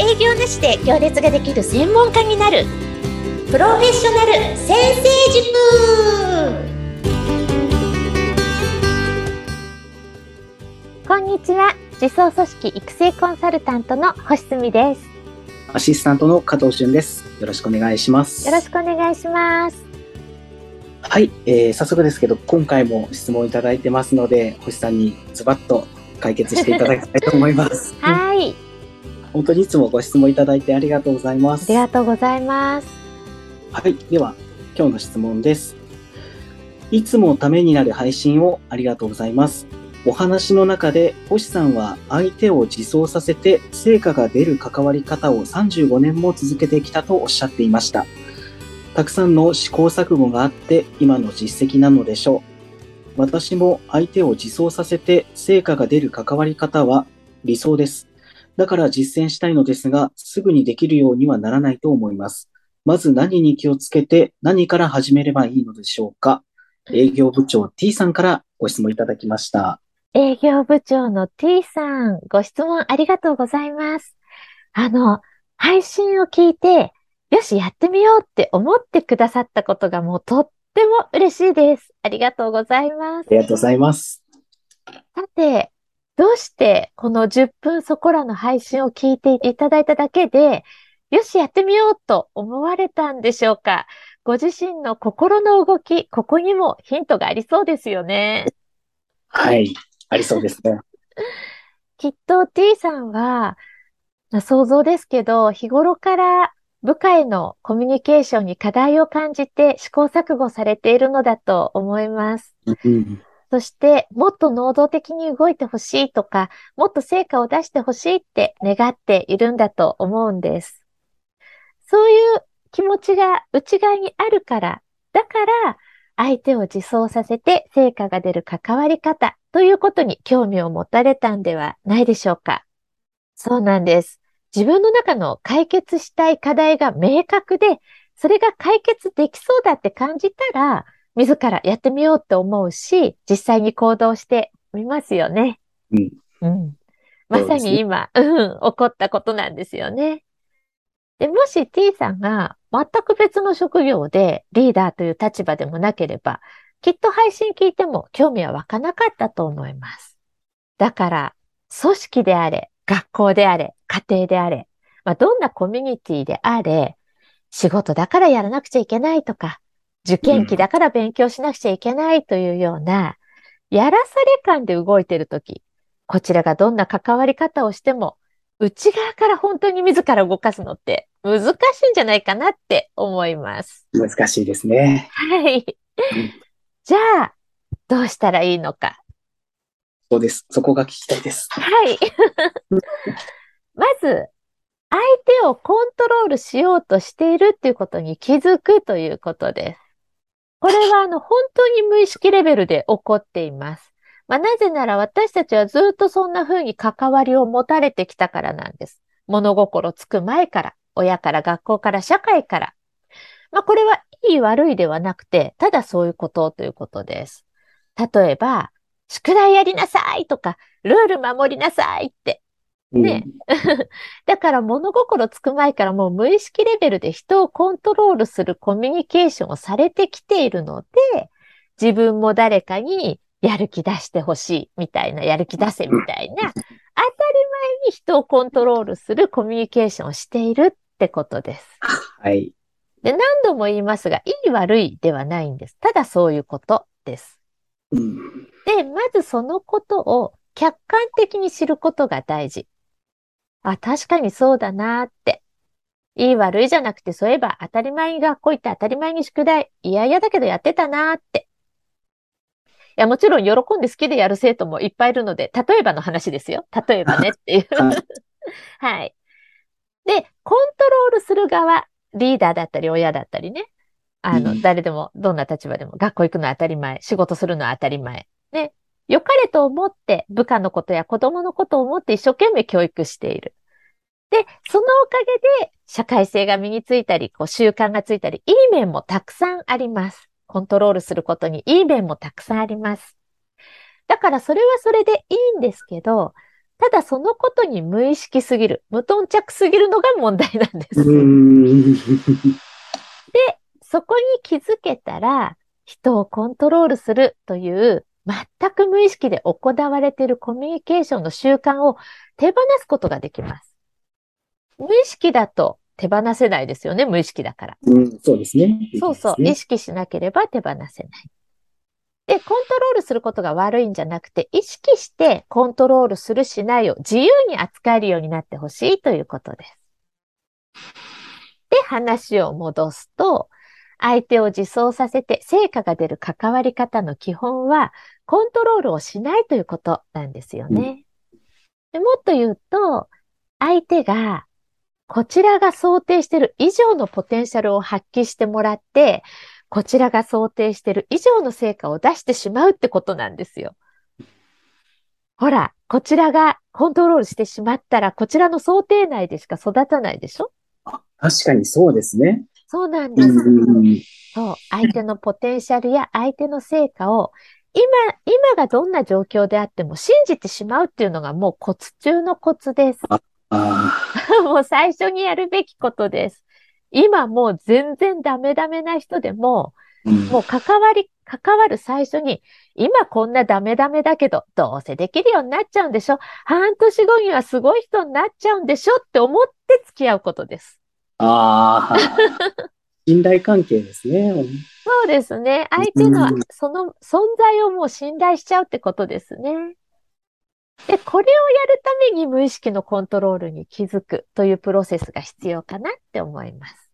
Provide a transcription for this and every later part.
営業なしで行列ができる専門家になる。プロフェッショナル先生塾。こんにちは。自走組織育成コンサルタントの星澄です。アシスタントの加藤俊です。よろしくお願いします。よろしくお願いします。はい、えー、早速ですけど今回も質問いただいてますので星さんにズバッと解決していただきたいと思います。はい本当にいつもご質問いただいてありがとうございます。ありがとうございます。はいでは今日の質問です。いつもためになる配信をありがとうございます。お話の中で星さんは相手を自走させて成果が出る関わり方を35年も続けてきたとおっしゃっていました。たくさんの試行錯誤があって今の実績なのでしょう。私も相手を自走させて成果が出る関わり方は理想ですだから実践したいのですがすぐにできるようにはならないと思いますまず何に気をつけて何から始めればいいのでしょうか？営業部長 T さんからご質問いただきました。営業部長の T さん、ご質問ありがとうございます。あの、配信を聞いて、よし、やってみようって思ってくださったことがもうとっても嬉しいです。ありがとうございます。ありがとうございます。さて、どうしてこの10分そこらの配信を聞いていただいただけで、よし、やってみようと思われたんでしょうか？ご自身の心の動き、ここにもヒントがありそうですよね。はい。ありそうですね。きっと T さんは、想像ですけど、日頃から部下へのコミュニケーションに課題を感じて試行錯誤されているのだと思います。そして、もっと能動的に動いてほしいとか、もっと成果を出してほしいって願っているんだと思うんです。そういう気持ちが内側にあるから、だから相手を自走させて成果が出る関わり方ということに興味を持たれたんではないでしょうか。そうなんです。自分の中の解決したい課題が明確で、それが解決できそうだって感じたら、自らやってみようって思うし、実際に行動してみますよね。うん。うん。まさに今、う、ね、うん、起こったことなんですよね。で、もし T さんが全く別の職業でリーダーという立場でもなければ、きっと配信聞いても興味は湧かなかったと思います。だから、組織であれ、学校であれ、家庭であれ、まあ、どんなコミュニティであれ、仕事だからやらなくちゃいけないとか、受験期だから勉強しなくちゃいけないというような、やらされ感で動いているとき、こちらがどんな関わり方をしても内側から本当に自ら動かすのって難しいんじゃないかなって思います。難しいですね。はい。じゃあ、どうしたらいいのか。そうです。そこが聞きたいです。はい。まず、相手をコントロールしようとしているっていうことに気づくということです。これはあの本当に無意識レベルで起こっています。まあ、なぜなら私たちはずっとそんな風に関わりを持たれてきたからなんです。物心つく前から、親から学校から社会から。まあ、これはいい悪いではなくて、ただそういうことということです。例えば、宿題やりなさいとか、ルール守りなさいって。ね。うん、だから物心つく前からもう無意識レベルで人をコントロールするコミュニケーションをされてきているので、自分も誰かにやる気出してほしいみたいな、やる気出せみたいな、当たり前に人をコントロールするコミュニケーションをしているってことです。はい。で、何度も言いますが、いい悪いではないんです。ただそういうことです。うん、で、まずそのことを客観的に知ることが大事。あ、確かにそうだなって。いい悪いじゃなくて、そういえば当たり前に学校行って当たり前に宿題、いやいやだけどやってたなって。や、もちろん喜んで好きでやる生徒もいっぱいいるので、例えばの話ですよ。例えばねっていう はい。で、コントロールする側、リーダーだったり親だったりね。あの、うん、誰でも、どんな立場でも、学校行くのは当たり前、仕事するのは当たり前。ね。良かれと思って、部下のことや子供のことを思って一生懸命教育している。で、そのおかげで、社会性が身についたり、こう、習慣がついたり、いい面もたくさんあります。コントロールすることにいい面もたくさんあります。だからそれはそれでいいんですけど、ただそのことに無意識すぎる、無頓着すぎるのが問題なんです。うーん。そこに気づけたら、人をコントロールするという、全く無意識で行われているコミュニケーションの習慣を手放すことができます。無意識だと手放せないですよね、無意識だから。うん、そうですね。そうそう、意識しなければ手放せない。で、コントロールすることが悪いんじゃなくて、意識してコントロールするしないを自由に扱えるようになってほしいということです。で、話を戻すと、相手を自走させて成果が出る関わり方の基本は、コントロールをしないということなんですよね。でもっと言うと、相手がこちらが想定している以上のポテンシャルを発揮してもらって、こちらが想定している以上の成果を出してしまうってことなんですよ。ほら、こちらがコントロールしてしまったら、こちらの想定内でしか育たないでしょ？確かにそうですね。そうなんうです。ん。そう。相手のポテンシャルや相手の成果を、今、今がどんな状況であっても信じてしまうっていうのがもうコツ中のコツです。ああ、もう最初にやるべきことです。今もう全然ダメダメな人でも、うんもう関わり、関わる最初に、今こんなダメダメだけど、どうせできるようになっちゃうんでしょ？半年後にはすごい人になっちゃうんでしょって思って付き合うことです。ああ、信頼関係ですね。そうですね。相手のうんその存在をもう信頼しちゃうってことですね。で、これをやるために無意識のコントロールに気づくというプロセスが必要かなって思います。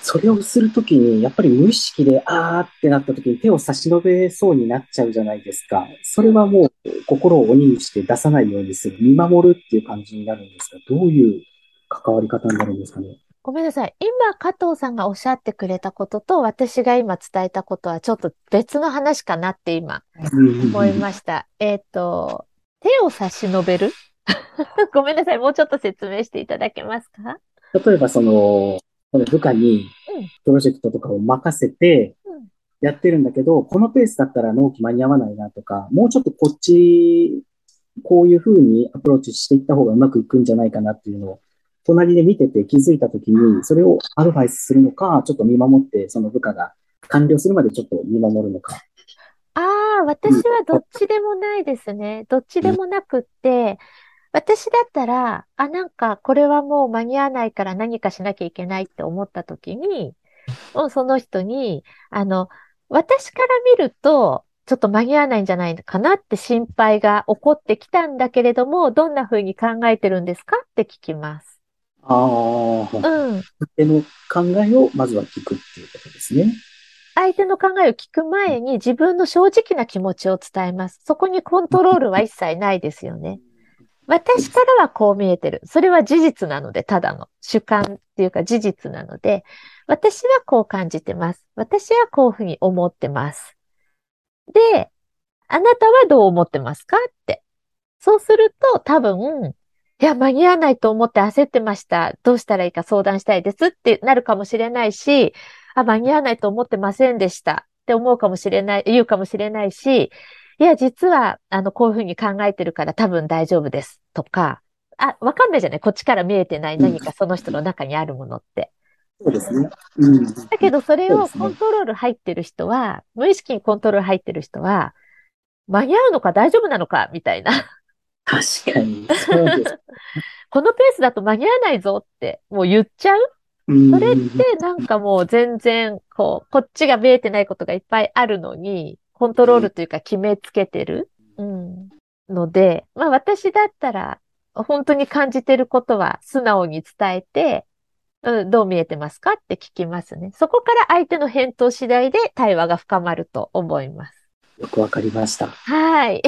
それをするときに、やっぱり無意識で、あーってなったときに手を差し伸べそうになっちゃうじゃないですか。それはもう心を鬼にして出さないようにする、見守るっていう感じになるんですが、どういう関わり方になるんですかね？ごめんなさい。今、加藤さんがおっしゃってくれたことと、私が今伝えたことはちょっと別の話かなって今思いました。えっと、手を差し伸べる？ごめんなさい。もうちょっと説明していただけますか？例えばその、この部下にうんプロジェクトとかを任せてうんやってるんだけど、このペースだったら納期間に合わないなとか、もうちょっとこっち、こういう風にアプローチしていった方がうまくいくんじゃないかなっていうのを、隣で見てて気づいたときに、それをアドバイスするのか、ちょっと見守って、その部下が完了するまでちょっと見守るのか。ああ、私はどっちでもないですね。どっちでもなくって、私だったら、あ、なんかこれはもう間に合わないから何かしなきゃいけないって思った時に、もうその人に、あの、私から見ると、ちょっと間に合わないんじゃないかなって心配が起こってきたんだけれども、どんな風に考えてるんですかって聞きます。ああ、うん。相手の考えをまずは聞くっていうことですね。相手の考えを聞く前に自分の正直な気持ちを伝えます。そこにコントロールは一切ないですよね。私からはこう見えてる。それは事実なので、ただの主観っていうか事実なので、私はこう感じてます。私はこういうふうに思ってます。で、あなたはどう思ってますか？って。そうすると多分、いや、間に合わないと思って焦ってました。どうしたらいいか相談したいですってなるかもしれないし、あ、間に合わないと思ってませんでしたって思うかもしれない、言うかもしれないし、いや、実は、あの、こういうふうに考えてるから多分大丈夫ですとか、あ、わかんないじゃないこっちから見えてない何かその人の中にあるものって。そうですね。うん。だけど、それをコントロール入ってる人は、無意識にコントロール入ってる人は、間に合うのか大丈夫なのかみたいな。確かに。そうです。このペースだと間に合わないぞって、もう言っちゃう？うんそれってなんかもう全然、こう、こっちが見えてないことがいっぱいあるのに、コントロールというか決めつけてる？うん。ので、まあ私だったら、本当に感じてることは素直に伝えて、うん、どう見えてますかって聞きますね。そこから相手の返答次第で対話が深まると思います。よくわかりました。はい。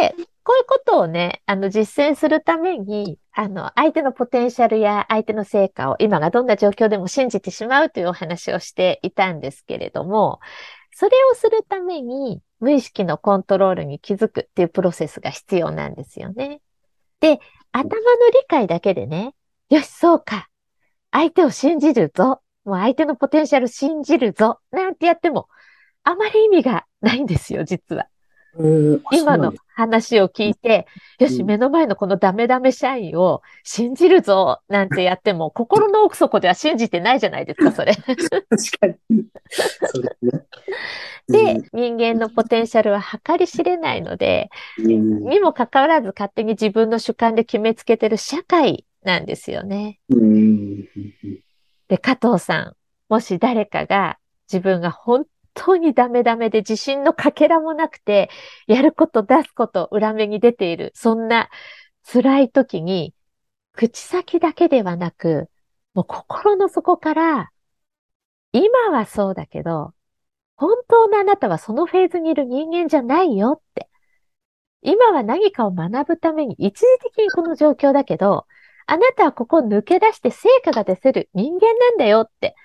で、こういうことをね、あの、実践するために、あの、相手のポテンシャルや相手の成果を今がどんな状況でも信じてしまうというお話をしていたんですけれども、それをするために、無意識のコントロールに気づくっていうプロセスが必要なんですよね。で、頭の理解だけでね、よし、そうか。相手を信じるぞ。もう相手のポテンシャル信じるぞ。なんてやっても、あまり意味がないんですよ、実は。今の話を聞いて、よし、目の前のこのダメダメ社員を信じるぞ、なんてやっても、心の奥底では信じてないじゃないですか、それ。確かに。で、人間のポテンシャルは計り知れないので、にもかかわらず勝手に自分の主観で決めつけてる社会なんですよね。で、加藤さん、もし誰かが自分が本当にダメダメで自信のかけらもなくて、やること出すこと裏目に出ている、そんな辛い時に、口先だけではなく、もう心の底から、今はそうだけど、本当のあなたはそのフェーズにいる人間じゃないよって。今は何かを学ぶために一時的にこの状況だけど、あなたはここを抜け出して成果が出せる人間なんだよって、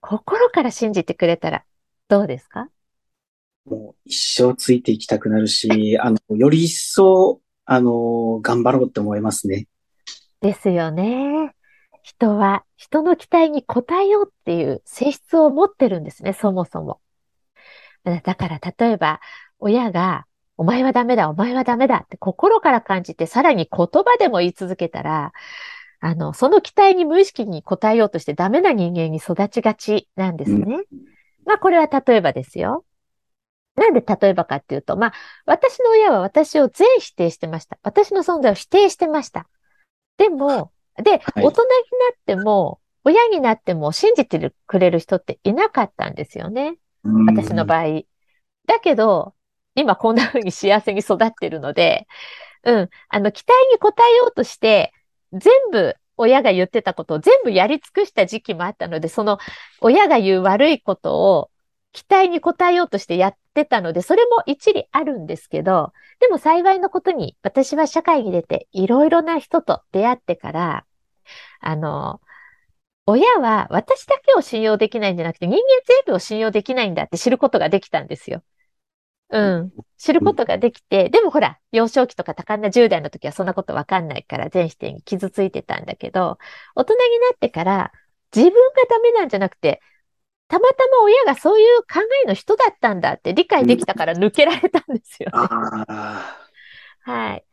心から信じてくれたらどうですか？もう一生ついていきたくなるし、あの、より一層、あの、頑張ろうって思いますね。ですよね。人は人の期待に応えようっていう性質を持ってるんですね、そもそも。だから例えば、親が、お前はダメだ、お前はダメだって心から感じて、さらに言葉でも言い続けたら、あの、その期待に無意識に応えようとしてダメな人間に育ちがちなんですね。うんまあ、これは例えばですよ。なんで例えばかっていうと、まあ、私の親は私を全否定してました。私の存在を否定してました。でも、で、大人になっても、親になっても信じてくれる人っていなかったんですよね。私の場合。だけど、今こんな風に幸せに育ってるので、うん、あの、期待に応えようとして、全部親が言ってたことを全部やり尽くした時期もあったので、その親が言う悪いことを期待に応えようとしてやってたので、それも一理あるんですけど、でも幸いのことに私は社会に出ていろいろな人と出会ってから、あの、親は私だけを信用できないんじゃなくて人間全部を信用できないんだって知ることができたんですよ。うん。知ることができて、でもほら、幼少期とか多感な10代の時はそんなことわかんないから全否定に傷ついてたんだけど、大人になってから自分がダメなんじゃなくて、たまたま親がそういう考えの人だったんだって理解できたから抜けられたんですよね。はい。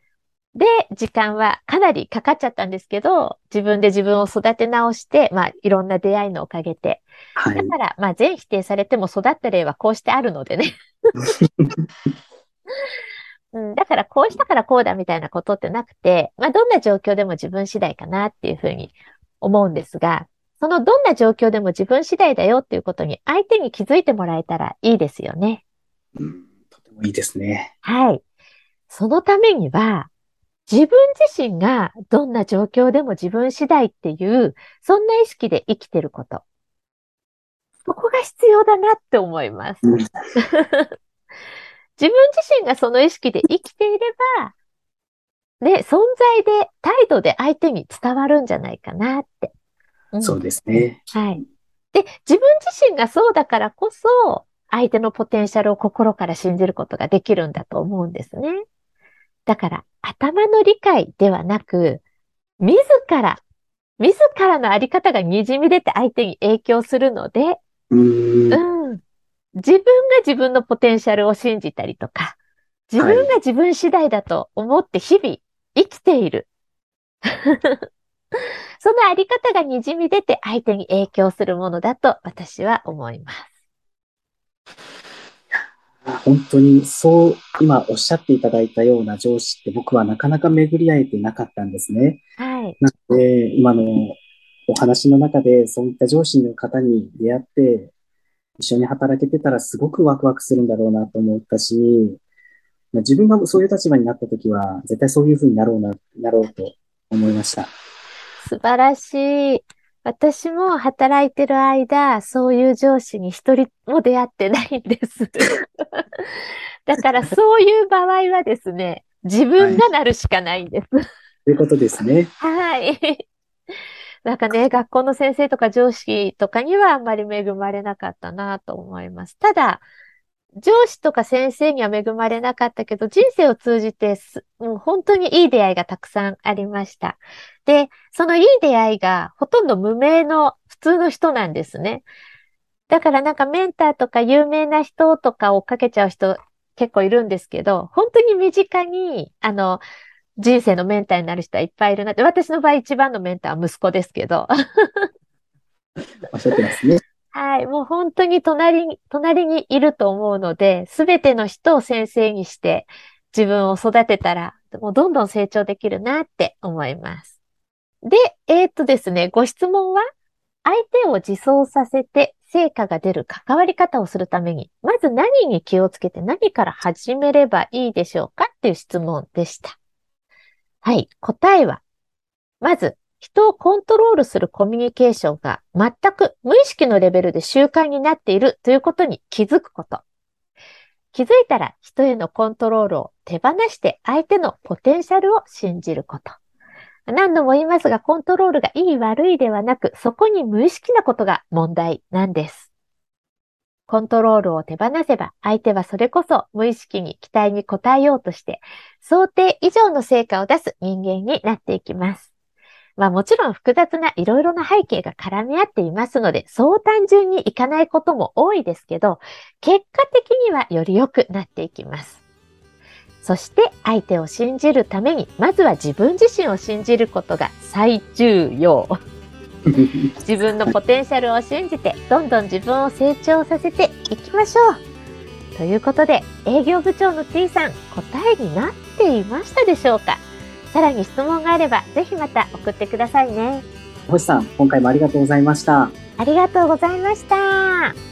で、時間はかなりかかっちゃったんですけど、自分で自分を育て直して、まあ、いろんな出会いのおかげで。はい、だから、まあ、全否定されても育った例はこうしてあるのでね。うん、だから、こうしたからこうだみたいなことってなくて、まあ、どんな状況でも自分次第かなっていうふうに思うんですが、そのどんな状況でも自分次第だよっていうことに相手に気づいてもらえたらいいですよね。うん、とてもいいですね。はい。そのためには、自分自身がどんな状況でも自分次第っていう、そんな意識で生きてること。そこが必要だなって思います。自分自身がその意識で生きていれば、ね、存在で、態度で相手に伝わるんじゃないかなって。うん、そうですね。はい。で、自分自身がそうだからこそ、相手のポテンシャルを心から信じることができるんだと思うんですね。だから、頭の理解ではなく、自ら、自らのあり方が滲み出て相手に影響するので、うん、自分が自分のポテンシャルを信じたりとか、自分が自分次第だと思って日々生きている。そのあり方が滲み出て相手に影響するものだと私は思います。本当にそう、今おっしゃっていただいたような上司って僕はなかなか巡り合えてなかったんですね。はい。なので、今のお話の中でそういった上司の方に出会って、一緒に働けてたらすごくワクワクするんだろうなと思ったし、自分がそういう立場になった時は、絶対そういうふうになろうな、なろうと思いました。素晴らしい。私も働いてる間、そういう上司に一人も出会ってないんです。だからそういう場合はですね、自分がなるしかないんです。と、はい、いうことですね。はい。なんかね、学校の先生とか上司とかにはあんまり恵まれなかったなと思います。ただ、上司とか先生には恵まれなかったけど、人生を通じてもう本当にいい出会いがたくさんありました。で、そのいい出会いがほとんど無名の普通の人なんですね。だからなんかメンターとか有名な人とか追っかけちゃう人結構いるんですけど、本当に身近に、あの、人生のメンターになる人はいっぱいいるなって、私の場合一番のメンターは息子ですけど。おっしゃってますね。はい。もう本当に隣に、隣にいると思うので、すべての人を先生にして自分を育てたら、もうどんどん成長できるなって思います。で、えー、っとですね、ご質問は相手を自走させて成果が出る関わり方をするために、まず何に気をつけて何から始めればいいでしょうかっていう質問でした。はい。答えは、まず、人をコントロールするコミュニケーションが全く無意識のレベルで習慣になっているということに気づくこと。気づいたら人へのコントロールを手放して相手のポテンシャルを信じること。何度も言いますが、コントロールがいい悪いではなく、そこに無意識なことが問題なんです。コントロールを手放せば、相手はそれこそ無意識に期待に応えようとして、想定以上の成果を出す人間になっていきます。まあもちろん複雑ないろいろな背景が絡み合っていますので、そう単純にいかないことも多いですけど、結果的にはより良くなっていきます。そして相手を信じるために、まずは自分自身を信じることが最重要。自分のポテンシャルを信じて、どんどん自分を成長させていきましょう。ということで、営業部長の T さん、答えになっていましたでしょうか？さらに質問があれば、ぜひまた送ってくださいね。星さん、今回もありがとうございました。ありがとうございました。